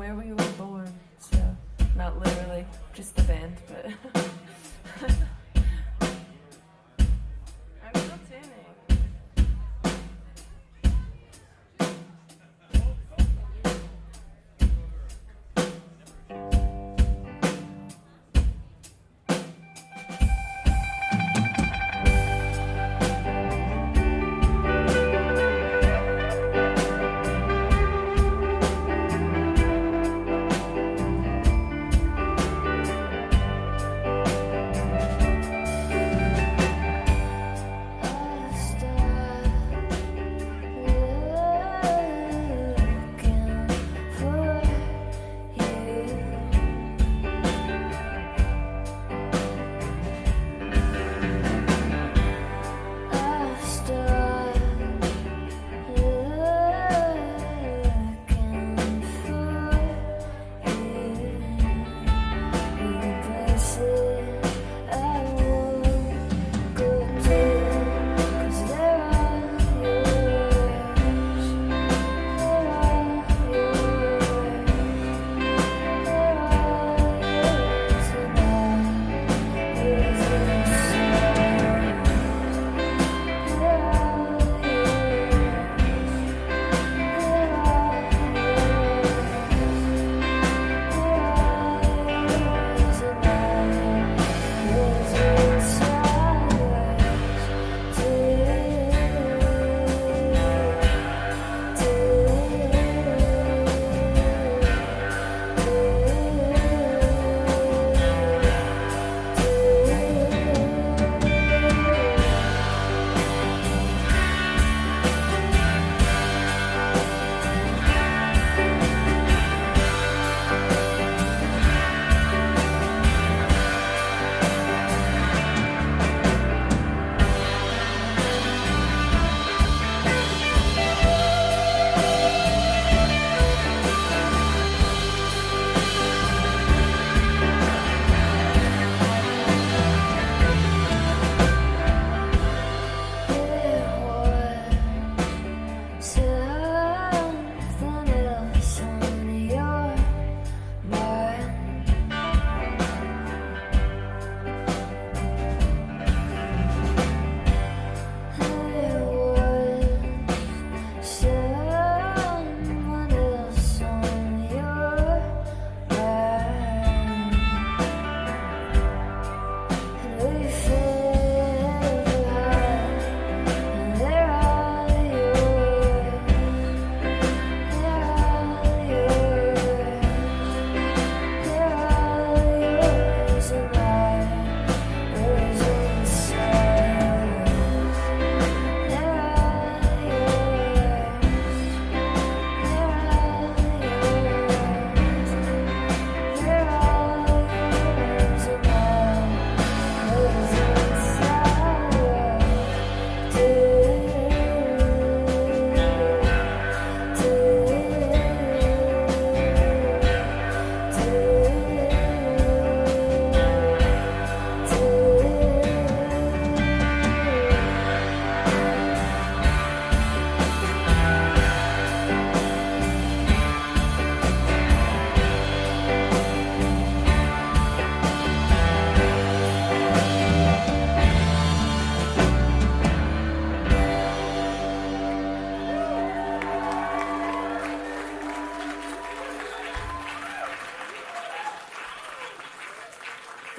where we were born. So, not literally, just the band, but.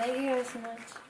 Thank you guys so much.